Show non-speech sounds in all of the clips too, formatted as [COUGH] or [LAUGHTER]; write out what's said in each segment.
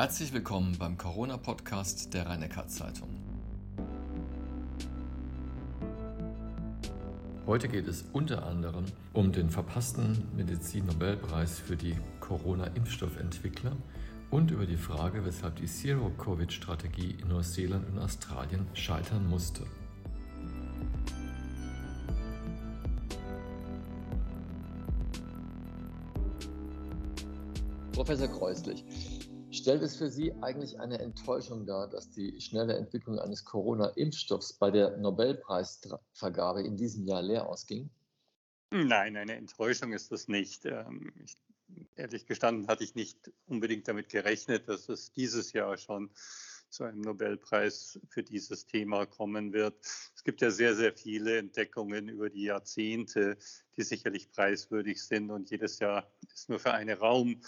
Herzlich willkommen beim Corona-Podcast der rhein zeitung Heute geht es unter anderem um den verpassten Medizin-Nobelpreis für die Corona-Impfstoffentwickler und über die Frage, weshalb die Zero-Covid-Strategie in Neuseeland und Australien scheitern musste. Professor Kreuslich, stellt es für Sie eigentlich eine Enttäuschung dar, dass die schnelle Entwicklung eines Corona-Impfstoffs bei der Nobelpreisvergabe in diesem Jahr leer ausging? Nein, eine Enttäuschung ist das nicht. Ähm, ich, ehrlich gestanden hatte ich nicht unbedingt damit gerechnet, dass es dieses Jahr schon zu einem Nobelpreis für dieses Thema kommen wird. Es gibt ja sehr, sehr viele Entdeckungen über die Jahrzehnte, die sicherlich preiswürdig sind und jedes Jahr ist nur für einen Raum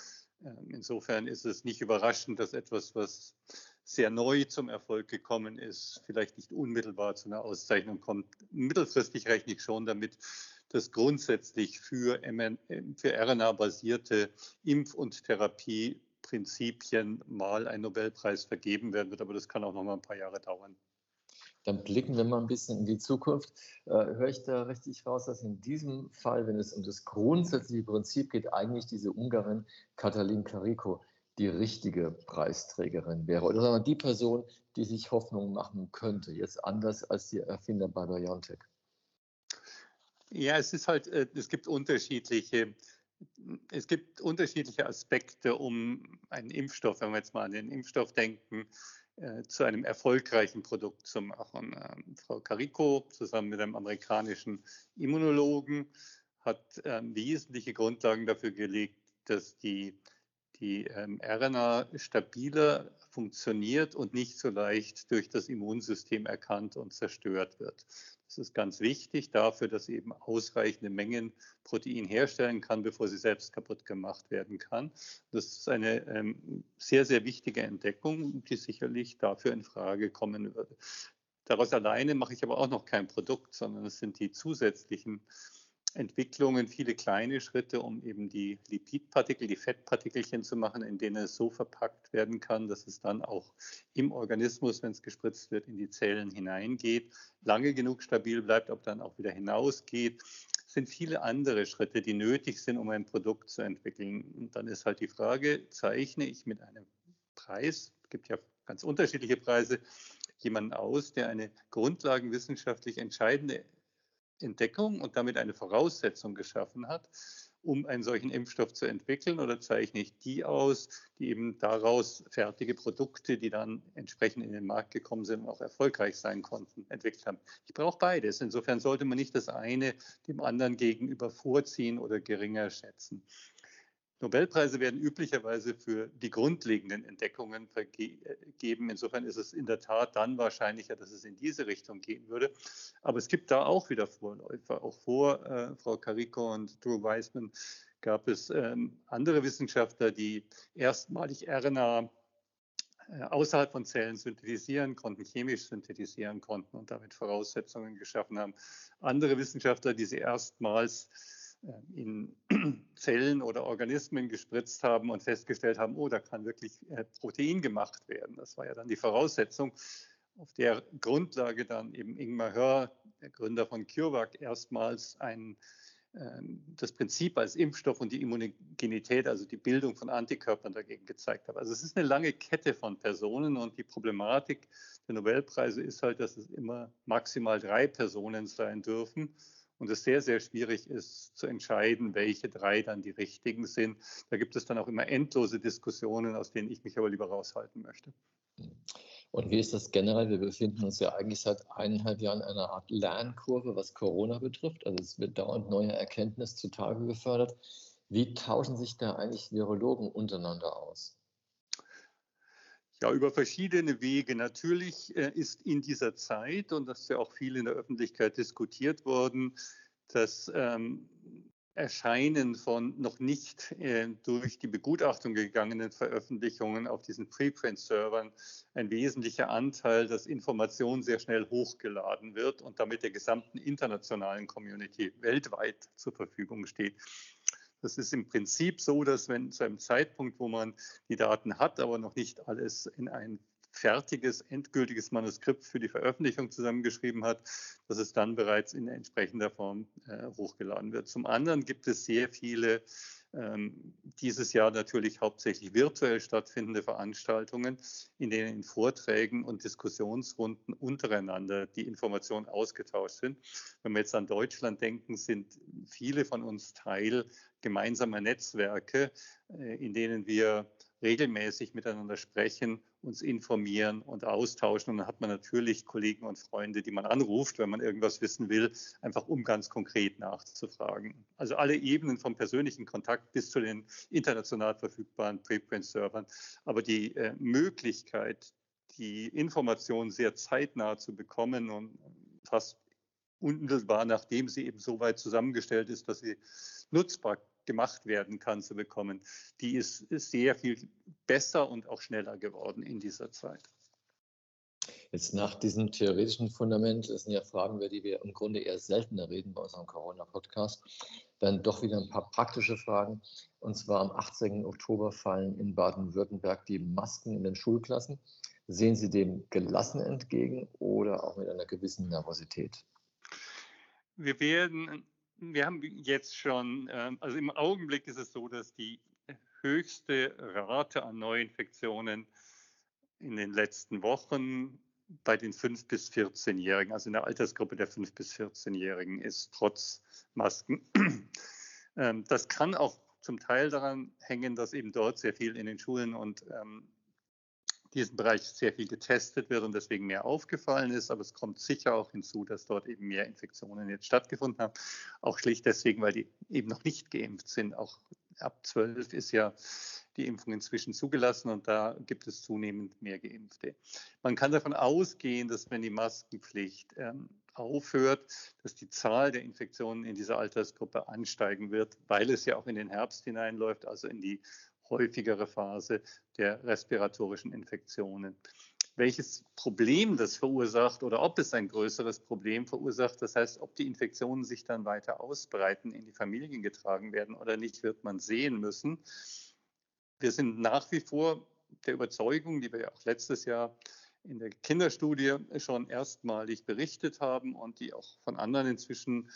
insofern ist es nicht überraschend, dass etwas, was sehr neu zum Erfolg gekommen ist, vielleicht nicht unmittelbar zu einer Auszeichnung kommt. Mittelfristig rechne ich schon damit, dass grundsätzlich für, für RNA-basierte Impf- und Therapieprinzipien mal ein Nobelpreis vergeben werden wird, aber das kann auch noch mal ein paar Jahre dauern. Dann blicken wir mal ein bisschen in die Zukunft. Äh, höre ich da richtig raus, dass in diesem Fall, wenn es um das grundsätzliche Prinzip geht, eigentlich diese Ungarin Katalin Kariko die richtige Preisträgerin wäre oder sagen wir, die Person, die sich Hoffnung machen könnte, jetzt anders als die Erfinder bei BioNTech? Ja, es ist halt, äh, es gibt unterschiedliche es gibt unterschiedliche Aspekte, um einen Impfstoff, wenn wir jetzt mal an den Impfstoff denken, zu einem erfolgreichen Produkt zu machen. Ähm, Frau Carico zusammen mit einem amerikanischen Immunologen hat ähm, wesentliche Grundlagen dafür gelegt, dass die, die ähm, RNA stabiler funktioniert und nicht so leicht durch das Immunsystem erkannt und zerstört wird. Das ist ganz wichtig dafür, dass sie eben ausreichende Mengen Protein herstellen kann, bevor sie selbst kaputt gemacht werden kann. Das ist eine ähm, sehr, sehr wichtige Entdeckung, die sicherlich dafür in Frage kommen würde. Daraus alleine mache ich aber auch noch kein Produkt, sondern es sind die zusätzlichen Entwicklungen, viele kleine Schritte, um eben die Lipidpartikel, die Fettpartikelchen zu machen, in denen es so verpackt werden kann, dass es dann auch im Organismus, wenn es gespritzt wird, in die Zellen hineingeht, lange genug stabil bleibt, ob dann auch wieder hinausgeht. Es sind viele andere Schritte, die nötig sind, um ein Produkt zu entwickeln. Und dann ist halt die Frage, zeichne ich mit einem Preis, es gibt ja ganz unterschiedliche Preise, jemanden aus, der eine grundlagenwissenschaftlich entscheidende Entdeckung und damit eine Voraussetzung geschaffen hat, um einen solchen Impfstoff zu entwickeln oder zeichne ich die aus, die eben daraus fertige Produkte, die dann entsprechend in den Markt gekommen sind und auch erfolgreich sein konnten, entwickelt haben. Ich brauche beides. Insofern sollte man nicht das eine dem anderen gegenüber vorziehen oder geringer schätzen. Nobelpreise werden üblicherweise für die grundlegenden Entdeckungen vergeben. Insofern ist es in der Tat dann wahrscheinlicher, dass es in diese Richtung gehen würde. Aber es gibt da auch wieder Vorläufer. Auch vor äh, Frau Carico und Drew Weissman gab es ähm, andere Wissenschaftler, die erstmalig RNA äh, außerhalb von Zellen synthetisieren konnten, chemisch synthetisieren konnten und damit Voraussetzungen geschaffen haben. Andere Wissenschaftler, die sie erstmals in [CLEARS THROAT] Zellen oder Organismen gespritzt haben und festgestellt haben, oh, da kann wirklich äh, Protein gemacht werden. Das war ja dann die Voraussetzung, auf der Grundlage dann eben Ingmar Hör, der Gründer von CureVac, erstmals ein, ähm, das Prinzip als Impfstoff und die Immunogenität, also die Bildung von Antikörpern dagegen gezeigt hat. Also es ist eine lange Kette von Personen und die Problematik der Nobelpreise ist halt, dass es immer maximal drei Personen sein dürfen und es sehr, sehr schwierig ist zu entscheiden, welche drei dann die richtigen sind. Da gibt es dann auch immer endlose Diskussionen, aus denen ich mich aber lieber raushalten möchte. Und wie ist das generell? Wir befinden uns ja eigentlich seit eineinhalb Jahren in einer Art Lernkurve, was Corona betrifft. Also es wird dauernd neue Erkenntnis zutage gefördert. Wie tauschen sich da eigentlich Virologen untereinander aus? Ja, über verschiedene Wege. Natürlich äh, ist in dieser Zeit, und das ist ja auch viel in der Öffentlichkeit diskutiert worden, das ähm, Erscheinen von noch nicht äh, durch die Begutachtung gegangenen Veröffentlichungen auf diesen Preprint-Servern ein wesentlicher Anteil, dass Information sehr schnell hochgeladen wird und damit der gesamten internationalen Community weltweit zur Verfügung steht. Das ist im Prinzip so, dass wenn zu einem Zeitpunkt, wo man die Daten hat, aber noch nicht alles in ein fertiges, endgültiges Manuskript für die Veröffentlichung zusammengeschrieben hat, dass es dann bereits in entsprechender Form äh, hochgeladen wird. Zum anderen gibt es sehr viele ähm, dieses Jahr natürlich hauptsächlich virtuell stattfindende Veranstaltungen, in denen in Vorträgen und Diskussionsrunden untereinander die Informationen ausgetauscht sind. Wenn wir jetzt an Deutschland denken, sind viele von uns Teil gemeinsamer Netzwerke, äh, in denen wir regelmäßig miteinander sprechen, uns informieren und austauschen. Und dann hat man natürlich Kollegen und Freunde, die man anruft, wenn man irgendwas wissen will, einfach um ganz konkret nachzufragen. Also alle Ebenen vom persönlichen Kontakt bis zu den international verfügbaren Preprint-Servern. Aber die äh, Möglichkeit, die Informationen sehr zeitnah zu bekommen und fast unmittelbar, nachdem sie eben so weit zusammengestellt ist, dass sie nutzbar gemacht werden kann, zu bekommen, die ist, ist sehr viel besser und auch schneller geworden in dieser Zeit. Jetzt nach diesem theoretischen Fundament, das sind ja Fragen, über die wir im Grunde eher seltener reden bei unserem Corona-Podcast, dann doch wieder ein paar praktische Fragen. Und zwar am 18. Oktober fallen in Baden-Württemberg die Masken in den Schulklassen. Sehen Sie dem gelassen entgegen oder auch mit einer gewissen Nervosität? Wir werden wir haben jetzt schon, ähm, also im Augenblick ist es so, dass die höchste Rate an Neuinfektionen in den letzten Wochen bei den 5- bis 14-Jährigen, also in der Altersgruppe der 5- bis 14-Jährigen ist, trotz Masken. Ähm, das kann auch zum Teil daran hängen, dass eben dort sehr viel in den Schulen und ähm, diesem Bereich sehr viel getestet wird und deswegen mehr aufgefallen ist. Aber es kommt sicher auch hinzu, dass dort eben mehr Infektionen jetzt stattgefunden haben. Auch schlicht deswegen, weil die eben noch nicht geimpft sind. Auch ab 12 ist ja die Impfung inzwischen zugelassen und da gibt es zunehmend mehr Geimpfte. Man kann davon ausgehen, dass wenn die Maskenpflicht ähm, aufhört, dass die Zahl der Infektionen in dieser Altersgruppe ansteigen wird, weil es ja auch in den Herbst hineinläuft, also in die häufigere Phase der respiratorischen Infektionen. Welches Problem das verursacht oder ob es ein größeres Problem verursacht, das heißt, ob die Infektionen sich dann weiter ausbreiten, in die Familien getragen werden oder nicht, wird man sehen müssen. Wir sind nach wie vor der Überzeugung, die wir ja auch letztes Jahr in der Kinderstudie schon erstmalig berichtet haben und die auch von anderen inzwischen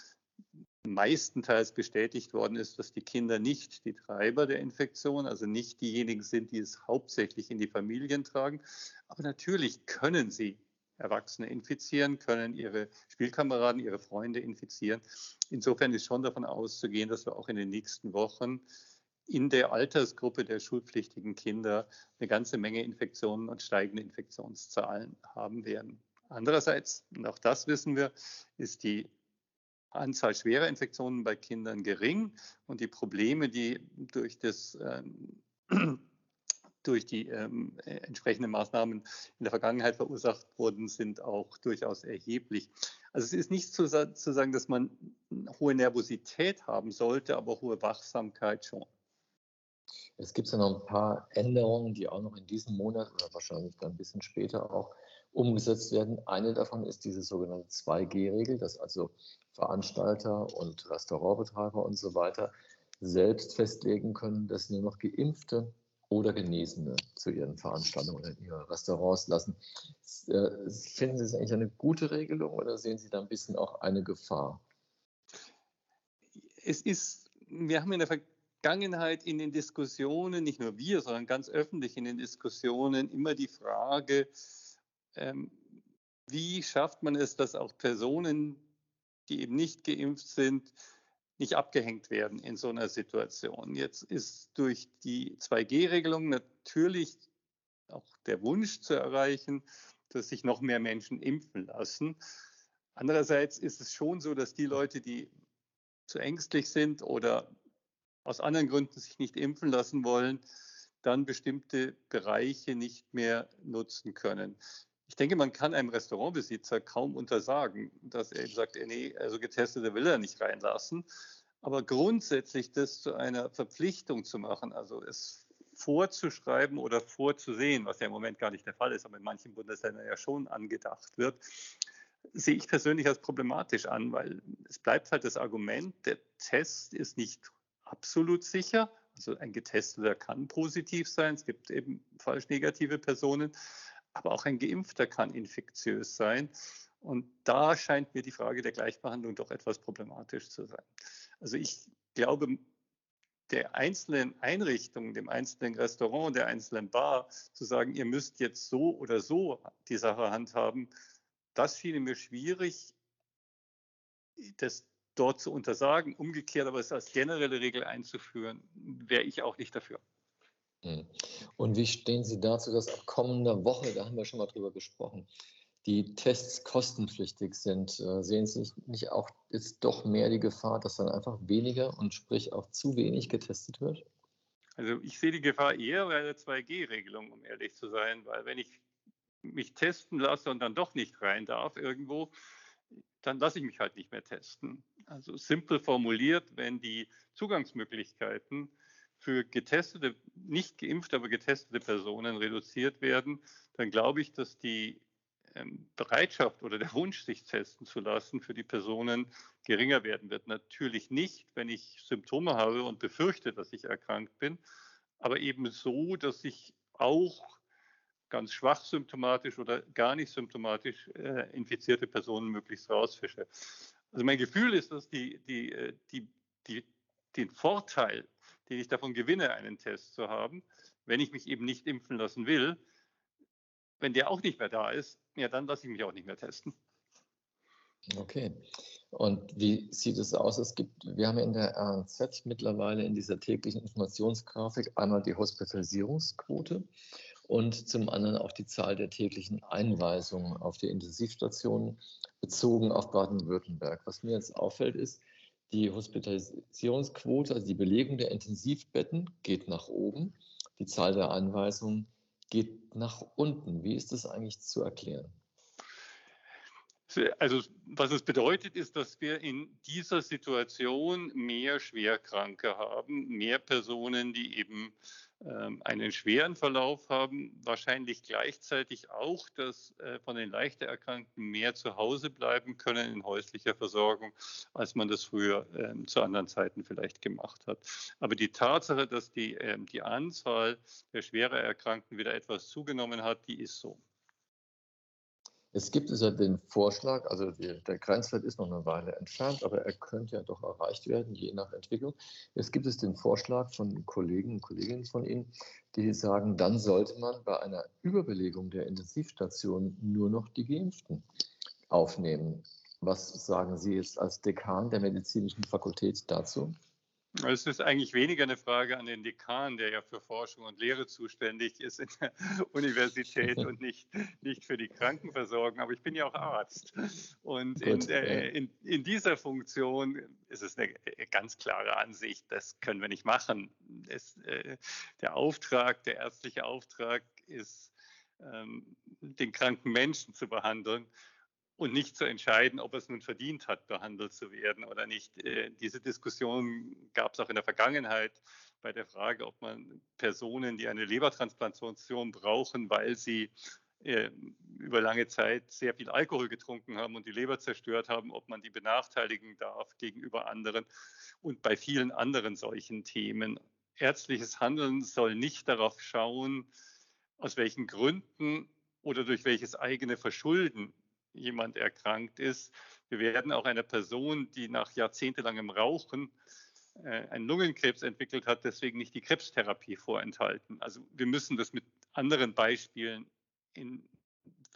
meistenteils bestätigt worden ist, dass die Kinder nicht die Treiber der Infektion, also nicht diejenigen sind, die es hauptsächlich in die Familien tragen. Aber natürlich können sie Erwachsene infizieren, können ihre Spielkameraden, ihre Freunde infizieren. Insofern ist schon davon auszugehen, dass wir auch in den nächsten Wochen in der Altersgruppe der schulpflichtigen Kinder eine ganze Menge Infektionen und steigende Infektionszahlen haben werden. Andererseits, und auch das wissen wir, ist die Anzahl schwerer Infektionen bei Kindern gering und die Probleme, die durch das ähm, [CLEARS THROAT] durch die ähm, entsprechenden Maßnahmen in der Vergangenheit verursacht wurden, sind auch durchaus erheblich. Also es ist nicht zu, zu sagen, dass man hohe Nervosität haben sollte, aber hohe Wachsamkeit schon. Es gibt ja noch ein paar Änderungen, die auch noch in diesem Monat oder wahrscheinlich dann ein bisschen später auch umgesetzt werden. Eine davon ist diese sogenannte 2G-Regel, dass also Veranstalter und Restaurantbetreiber und so weiter selbst festlegen können, dass nur noch Geimpfte oder Genesene zu ihren Veranstaltungen oder in ihre Restaurants lassen. Äh, finden Sie es eigentlich eine gute Regelung oder sehen Sie da ein bisschen auch eine Gefahr? Es ist, wir haben in der Vergangenheit in den Diskussionen, nicht nur wir, sondern ganz öffentlich in den Diskussionen immer die Frage, ähm, wie schafft man es, dass auch Personen, die eben nicht geimpft sind, nicht abgehängt werden in so einer Situation. Jetzt ist durch die 2G-Regelung natürlich auch der Wunsch zu erreichen, dass sich noch mehr Menschen impfen lassen. Andererseits ist es schon so, dass die Leute, die zu ängstlich sind oder aus anderen Gründen sich nicht impfen lassen wollen, dann bestimmte Bereiche nicht mehr nutzen können. Ich denke, man kann einem Restaurantbesitzer kaum untersagen, dass er eben sagt, nee, also Getestete will er nicht reinlassen. Aber grundsätzlich das zu einer Verpflichtung zu machen, also es vorzuschreiben oder vorzusehen, was ja im Moment gar nicht der Fall ist, aber in manchen Bundesländern ja schon angedacht wird, sehe ich persönlich als problematisch an, weil es bleibt halt das Argument, der Test ist nicht absolut sicher. Also ein Getesteter kann positiv sein. Es gibt eben falsch negative Personen. Aber auch ein Geimpfter kann infektiös sein. Und da scheint mir die Frage der Gleichbehandlung doch etwas problematisch zu sein. Also ich glaube, der einzelnen Einrichtung, dem einzelnen Restaurant, der einzelnen Bar zu sagen, ihr müsst jetzt so oder so die Sache handhaben, das schien mir schwierig, das dort zu untersagen. Umgekehrt aber es als generelle Regel einzuführen, wäre ich auch nicht dafür. Hm. Und wie stehen Sie dazu, dass ab kommender Woche, da haben wir schon mal drüber gesprochen, die Tests kostenpflichtig sind? Äh, sehen Sie nicht auch jetzt doch mehr die Gefahr, dass dann einfach weniger und sprich auch zu wenig getestet wird? Also ich sehe die Gefahr eher bei der 2G-Regelung, um ehrlich zu sein, weil wenn ich mich testen lasse und dann doch nicht rein darf irgendwo, dann lasse ich mich halt nicht mehr testen. Also simpel formuliert, wenn die Zugangsmöglichkeiten für getestete, nicht geimpfte, aber getestete Personen reduziert werden, dann glaube ich, dass die ähm, Bereitschaft oder der Wunsch, sich testen zu lassen, für die Personen geringer werden wird. Natürlich nicht, wenn ich Symptome habe und befürchte, dass ich erkrankt bin, aber eben so, dass ich auch ganz schwach symptomatisch oder gar nicht symptomatisch äh, infizierte Personen möglichst rausfische. Also mein Gefühl ist, dass die, die, äh, die, die, den Vorteil, den ich davon gewinne, einen Test zu haben, wenn ich mich eben nicht impfen lassen will, wenn der auch nicht mehr da ist, ja, dann lasse ich mich auch nicht mehr testen. Okay. Und wie sieht es aus? Es gibt, wir haben in der RNZ mittlerweile in dieser täglichen Informationsgrafik einmal die Hospitalisierungsquote und zum anderen auch die Zahl der täglichen Einweisungen auf die Intensivstationen bezogen auf Baden-Württemberg. Was mir jetzt auffällt, ist, die Hospitalisierungsquote, also die Belegung der Intensivbetten, geht nach oben. Die Zahl der Einweisungen geht nach unten. Wie ist das eigentlich zu erklären? Also was es bedeutet, ist, dass wir in dieser Situation mehr Schwerkranke haben, mehr Personen, die eben einen schweren Verlauf haben, wahrscheinlich gleichzeitig auch, dass äh, von den leichter Erkrankten mehr zu Hause bleiben können in häuslicher Versorgung, als man das früher ähm, zu anderen Zeiten vielleicht gemacht hat. Aber die Tatsache, dass die, ähm, die Anzahl der schwerer Erkrankten wieder etwas zugenommen hat, die ist so. Es gibt ja den Vorschlag, also der Grenzwert ist noch eine Weile entfernt, aber er könnte ja doch erreicht werden, je nach Entwicklung. Es gibt es den Vorschlag von Kollegen und Kolleginnen von Ihnen, die sagen, dann sollte man bei einer Überbelegung der Intensivstation nur noch die Geimpften aufnehmen. Was sagen Sie jetzt als Dekan der medizinischen Fakultät dazu? Es ist eigentlich weniger eine Frage an den Dekan, der ja für Forschung und Lehre zuständig ist in der [LAUGHS] Universität [LAUGHS] und nicht, nicht für die Krankenversorgung. Aber ich bin ja auch Arzt. Und in, äh, in, in, dieser Funktion ist es eine ganz klare Ansicht, das können wir nicht machen. Es, äh, der Auftrag, der ärztliche Auftrag ist, ähm, den kranken Menschen zu behandeln und nicht zu entscheiden, ob es nun verdient hat, behandelt zu werden oder nicht. Äh, diese Diskussion gab es auch in der Vergangenheit bei der Frage, ob man Personen, die eine Lebertransplantation brauchen, weil sie äh, über lange Zeit sehr viel Alkohol getrunken haben und die Leber zerstört haben, ob man die benachteiligen darf gegenüber anderen und bei vielen anderen solchen Themen. Ärztliches Handeln soll nicht darauf schauen, aus welchen Gründen oder durch welches eigene Verschulden jemand erkrankt ist. Wir werden auch einer Person, die nach jahrzehntelangem Rauchen äh, einen Lungenkrebs entwickelt hat, deswegen nicht die Krebstherapie vorenthalten. Also wir müssen das mit anderen Beispielen in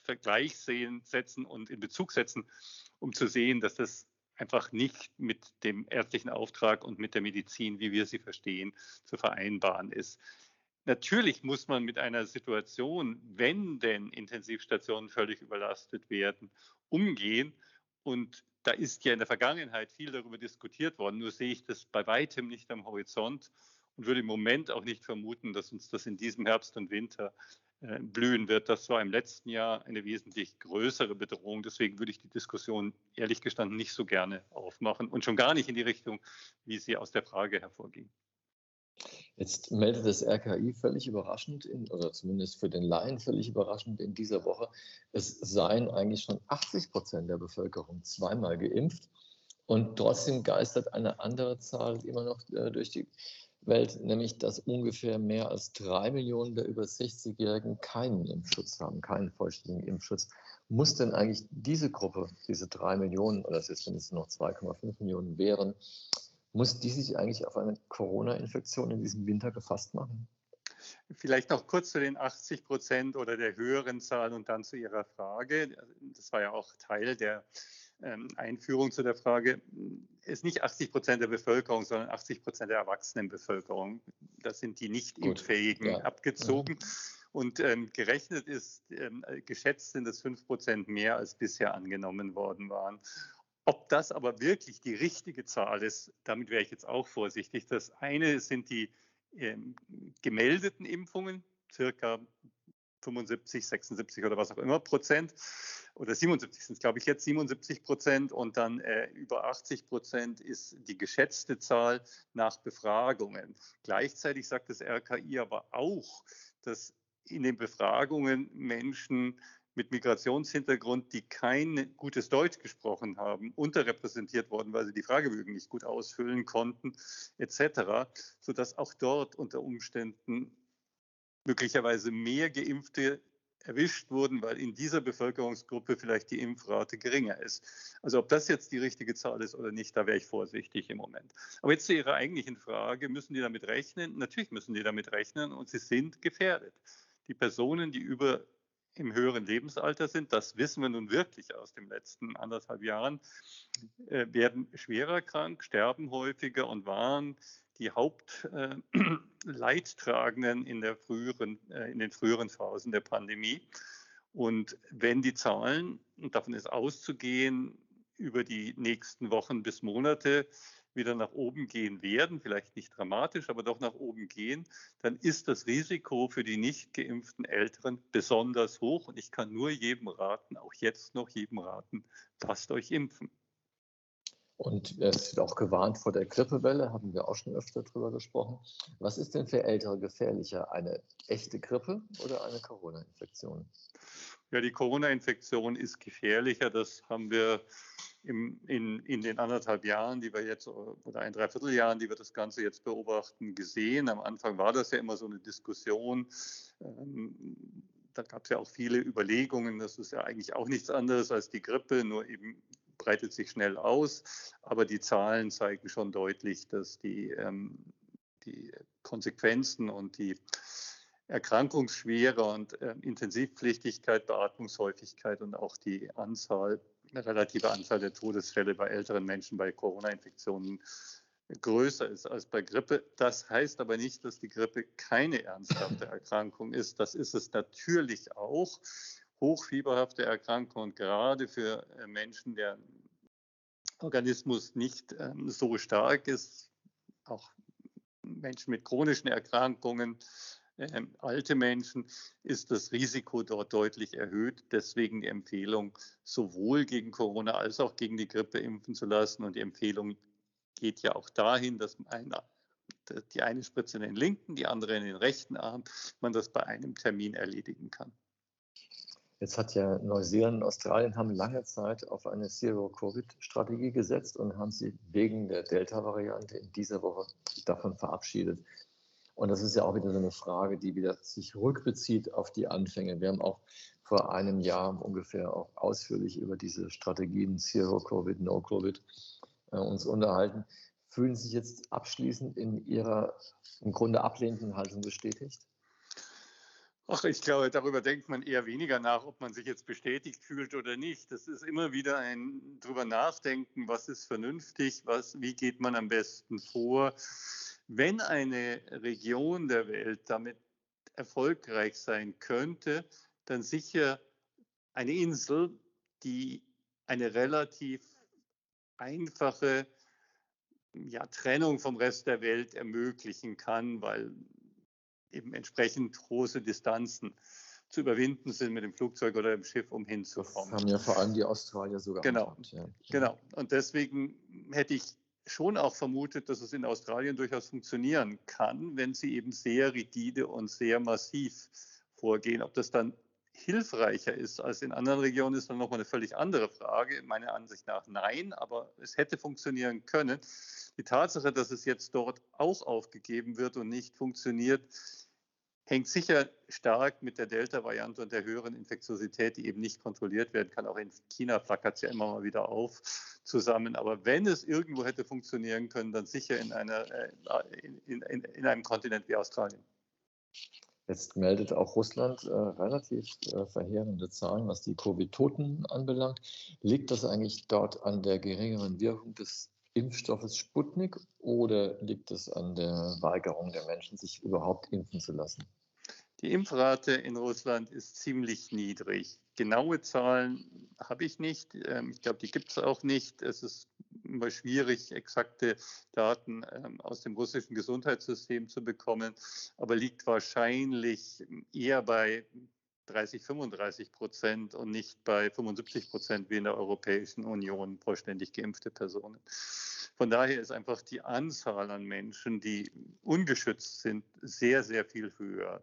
Vergleich sehen, setzen und in Bezug setzen, um zu sehen, dass das einfach nicht mit dem ärztlichen Auftrag und mit der Medizin, wie wir sie verstehen, zu vereinbaren ist. Natürlich muss man mit einer Situation, wenn denn Intensivstationen völlig überlastet werden, umgehen. Und da ist ja in der Vergangenheit viel darüber diskutiert worden. Nur sehe ich das bei weitem nicht am Horizont und würde im Moment auch nicht vermuten, dass uns das in diesem Herbst und Winter äh, blühen wird. Das war im letzten Jahr eine wesentlich größere Bedrohung. Deswegen würde ich die Diskussion ehrlich gestanden nicht so gerne aufmachen und schon gar nicht in die Richtung, wie sie aus der Frage hervorging. Jetzt meldet das RKI völlig überraschend, in, oder zumindest für den Laien völlig überraschend in dieser Woche, es seien eigentlich schon 80 Prozent der Bevölkerung zweimal geimpft. Und trotzdem geistert eine andere Zahl immer noch äh, durch die Welt, nämlich dass ungefähr mehr als drei Millionen der über 60-Jährigen keinen Impfschutz haben, keinen vollständigen Impfschutz. Muss denn eigentlich diese Gruppe, diese drei Millionen, oder selbst wenn es noch 2,5 Millionen wären, muss die sich eigentlich auf eine Corona-Infektion in diesem Winter gefasst machen? Vielleicht noch kurz zu den 80 Prozent oder der höheren Zahl und dann zu Ihrer Frage. Das war ja auch Teil der ähm, Einführung zu der Frage, ist nicht 80 Prozent der Bevölkerung, sondern 80 Prozent der Erwachsenenbevölkerung. Das sind die nicht impffähigen ja. abgezogen. Ja. Und ähm, gerechnet ist, ähm, geschätzt sind es 5 Prozent mehr, als bisher angenommen worden waren. Ob das aber wirklich die richtige Zahl ist, damit wäre ich jetzt auch vorsichtig. Das eine sind die ähm, gemeldeten Impfungen, circa 75, 76 oder was auch immer Prozent oder 77 sind es, glaube ich, jetzt 77 Prozent und dann äh, über 80 Prozent ist die geschätzte Zahl nach Befragungen. Gleichzeitig sagt das RKI aber auch, dass in den Befragungen Menschen mit Migrationshintergrund, die kein gutes Deutsch gesprochen haben, unterrepräsentiert worden, weil sie die Fragebögen nicht gut ausfüllen konnten, etc., sodass auch dort unter Umständen möglicherweise mehr Geimpfte erwischt wurden, weil in dieser Bevölkerungsgruppe vielleicht die Impfrate geringer ist. Also ob das jetzt die richtige Zahl ist oder nicht, da wäre ich vorsichtig im Moment. Aber jetzt zu Ihrer eigentlichen Frage, müssen die damit rechnen? Natürlich müssen die damit rechnen und sie sind gefährdet. Die Personen, die über im höheren Lebensalter sind, das wissen wir nun wirklich aus den letzten anderthalb Jahren, äh, werden schwerer krank, sterben häufiger und waren die Hauptleidtragenden äh, [CLEARS THROAT] in, äh, in den früheren Phasen der Pandemie. Und wenn die Zahlen, und davon ist auszugehen, über die nächsten Wochen bis Monate wieder nach oben gehen werden, vielleicht nicht dramatisch, aber doch nach oben gehen, dann ist das Risiko für die nicht geimpften Älteren besonders hoch. Und ich kann nur jedem raten, auch jetzt noch jedem raten, lasst euch impfen. Und es wird auch gewarnt vor der Grippewelle, haben wir auch schon öfter darüber gesprochen. Was ist denn für Ältere gefährlicher, eine echte Grippe oder eine Corona-Infektion? Ja, die Corona-Infektion ist gefährlicher. Das haben wir im, in, in den anderthalb Jahren, die wir jetzt, oder ein Dreivierteljahren, die wir das Ganze jetzt beobachten, gesehen. Am Anfang war das ja immer so eine Diskussion. Ähm, da gab es ja auch viele Überlegungen. Das ist ja eigentlich auch nichts anderes als die Grippe, nur eben breitet sich schnell aus, aber die Zahlen zeigen schon deutlich, dass die, ähm, die Konsequenzen und die Erkrankungsschwere und äh, Intensivpflichtigkeit, Beatmungshäufigkeit und auch die Anzahl, eine relative Anzahl der Todesfälle bei älteren Menschen bei Corona-Infektionen größer ist als bei Grippe. Das heißt aber nicht, dass die Grippe keine ernsthafte [LAUGHS] Erkrankung ist. Das ist es natürlich auch hochfieberhafte Erkrankung und gerade für äh, Menschen, deren Organismus nicht ähm, so stark ist, auch Menschen mit chronischen Erkrankungen, äh, alte Menschen, ist das Risiko dort deutlich erhöht. Deswegen die Empfehlung, sowohl gegen Corona als auch gegen die Grippe impfen zu lassen. Und die Empfehlung geht ja auch dahin, dass ein, die eine Spritze in den linken, die andere in den rechten Arm, man das bei einem Termin erledigen kann. Jetzt hat ja Neuseeland und Australien haben lange Zeit auf eine Zero-Covid-Strategie gesetzt und haben sie wegen der Delta-Variante in dieser Woche davon verabschiedet. Und das ist ja auch wieder so eine Frage, die wieder sich rückbezieht auf die Anfänge. Wir haben auch vor einem Jahr ungefähr auch ausführlich über diese Strategien Zero-Covid, No-Covid äh, uns unterhalten. Fühlen Sie sich jetzt abschließend in Ihrer im Grunde ablehnenden Haltung bestätigt? Ach, ich glaube, darüber denkt man eher weniger nach, ob man sich jetzt bestätigt fühlt oder nicht. Das ist immer wieder ein drüber nachdenken, was ist vernünftig, was, wie geht man am besten vor. Wenn eine Region der Welt damit erfolgreich sein könnte, dann sicher eine Insel, die eine relativ einfache ja, Trennung vom Rest der Welt ermöglichen kann, weil eben entsprechend große Distanzen zu überwinden sind mit dem Flugzeug oder dem Schiff, um hinzukommen. Das haben ja vor allem die Australier sogar. Genau, ja. genau. Und deswegen hätte ich schon auch vermutet, dass es in Australien durchaus funktionieren kann, wenn sie eben sehr rigide und sehr massiv vorgehen. Ob das dann hilfreicher ist als in anderen Regionen, ist dann nochmal eine völlig andere Frage. Meiner Ansicht nach nein, aber es hätte funktionieren können. Die Tatsache, dass es jetzt dort auch aufgegeben wird und nicht funktioniert, hängt sicher stark mit der Delta-Variante und der höheren Infektiosität, die eben nicht kontrolliert werden kann. Auch in China flackert es ja immer mal wieder auf zusammen. Aber wenn es irgendwo hätte funktionieren können, dann sicher in, einer, äh, in, in, in einem Kontinent wie Australien. Jetzt meldet auch Russland äh, relativ äh, verheerende Zahlen, was die Covid-Toten anbelangt. Liegt das eigentlich dort an der geringeren Wirkung des Impfstoffes Sputnik oder liegt es an der Weigerung der Menschen, sich überhaupt impfen zu lassen? Die Impfrate in Russland ist ziemlich niedrig. Genaue Zahlen habe ich nicht. Ähm, ich glaube, die gibt es auch nicht. Es ist immer schwierig, exakte Daten ähm, aus dem russischen Gesundheitssystem zu bekommen, aber liegt wahrscheinlich eher bei 30, 35 Prozent und nicht bei 75 Prozent wie in der Europäischen Union vollständig geimpfte Personen. Von daher ist einfach die Anzahl an Menschen, die ungeschützt sind, sehr, sehr viel höher.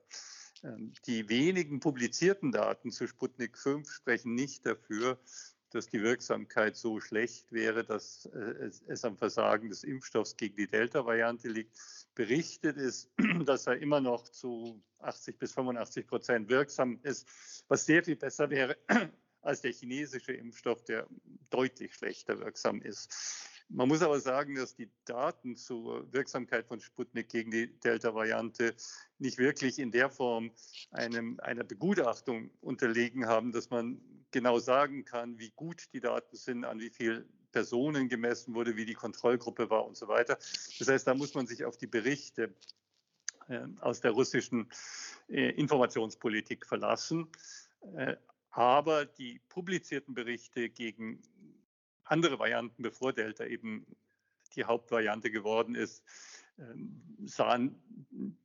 Ähm, die wenigen publizierten Daten zu Sputnik 5 sprechen nicht dafür, dass die Wirksamkeit so schlecht wäre, dass äh, es am Versagen des Impfstoffs gegen die Delta-Variante liegt. Berichtet ist, [CLEARS THROAT] dass er immer noch zu 80 bis 85 Prozent wirksam ist, was sehr viel besser wäre [CLEARS THROAT] als der chinesische Impfstoff, der deutlich schlechter wirksam ist. Man muss aber sagen, dass die Daten zur Wirksamkeit von Sputnik gegen die Delta-Variante nicht wirklich in der Form einem, einer Begutachtung unterlegen haben, dass man genau sagen kann, wie gut die Daten sind, an wie viele Personen gemessen wurde, wie die Kontrollgruppe war und so weiter. Das heißt, da muss man sich auf die Berichte äh, aus der russischen äh, Informationspolitik verlassen. Äh, aber die publizierten Berichte gegen andere Varianten, bevor Delta eben die Hauptvariante geworden ist, ähm, sahen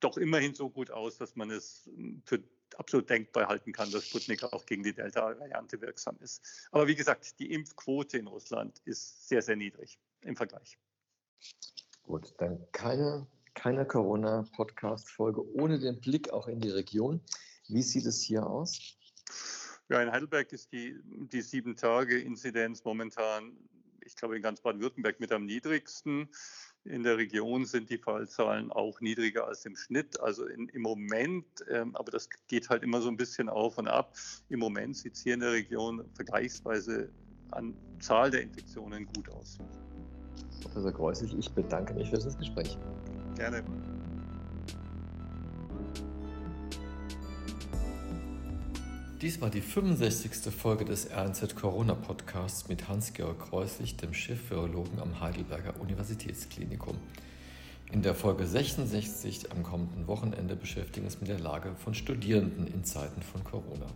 doch immerhin so gut aus, dass man es für absolut denkbar halten kann, dass Sputnik auch gegen die Delta-Variante wirksam ist. Aber wie gesagt, die Impfquote in Russland ist sehr, sehr niedrig im Vergleich. Gut, dann keine, keine Corona-Podcast-Folge ohne den Blick auch in die Region. Wie sieht es hier aus? Ja, in Heidelberg ist die, die Sieben-Tage-Inzidenz momentan, ich glaube, in ganz Baden-Württemberg mit am niedrigsten. In der Region sind die Fallzahlen auch niedriger als im Schnitt. Also in, im Moment, ähm, aber das geht halt immer so ein bisschen auf und ab. Im Moment sieht es hier in der Region vergleichsweise an Zahl der Infektionen gut aus. Professor Kreuzig, ich bedanke mich für das Gespräch. Gerne. Dies war die 65. Folge des RNZ Corona Podcasts mit Hans-Georg Kreuslich, dem Chefvirologen am Heidelberger Universitätsklinikum. In der Folge 66 am kommenden Wochenende beschäftigen wir uns mit der Lage von Studierenden in Zeiten von Corona.